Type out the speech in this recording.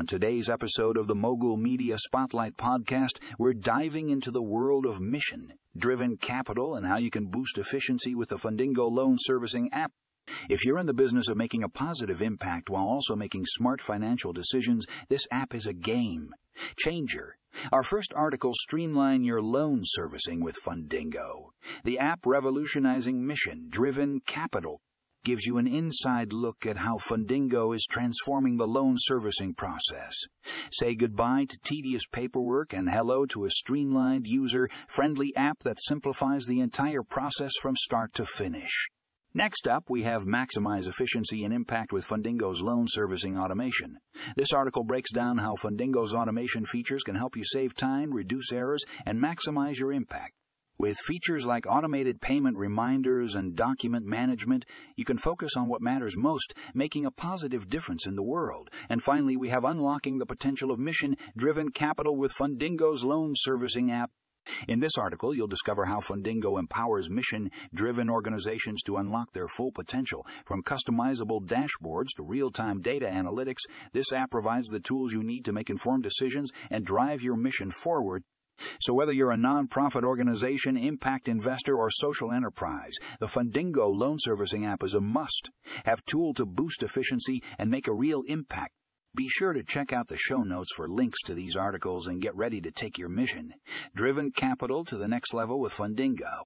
On today's episode of the Mogul Media Spotlight podcast, we're diving into the world of mission driven capital and how you can boost efficiency with the Fundingo loan servicing app. If you're in the business of making a positive impact while also making smart financial decisions, this app is a game changer. Our first article streamline your loan servicing with Fundingo. The app revolutionizing mission driven capital gives you an inside look at how Fundingo is transforming the loan servicing process. Say goodbye to tedious paperwork and hello to a streamlined, user friendly app that simplifies the entire process from start to finish. Next up, we have Maximize Efficiency and Impact with Fundingo's Loan Servicing Automation. This article breaks down how Fundingo's automation features can help you save time, reduce errors, and maximize your impact. With features like automated payment reminders and document management, you can focus on what matters most, making a positive difference in the world. And finally, we have unlocking the potential of mission driven capital with Fundingo's loan servicing app. In this article, you'll discover how Fundingo empowers mission driven organizations to unlock their full potential. From customizable dashboards to real time data analytics, this app provides the tools you need to make informed decisions and drive your mission forward. So, whether you're a nonprofit organization, impact investor, or social enterprise, the Fundingo loan servicing app is a must. Have tool to boost efficiency and make a real impact. Be sure to check out the show notes for links to these articles and get ready to take your mission. Driven capital to the next level with Fundingo.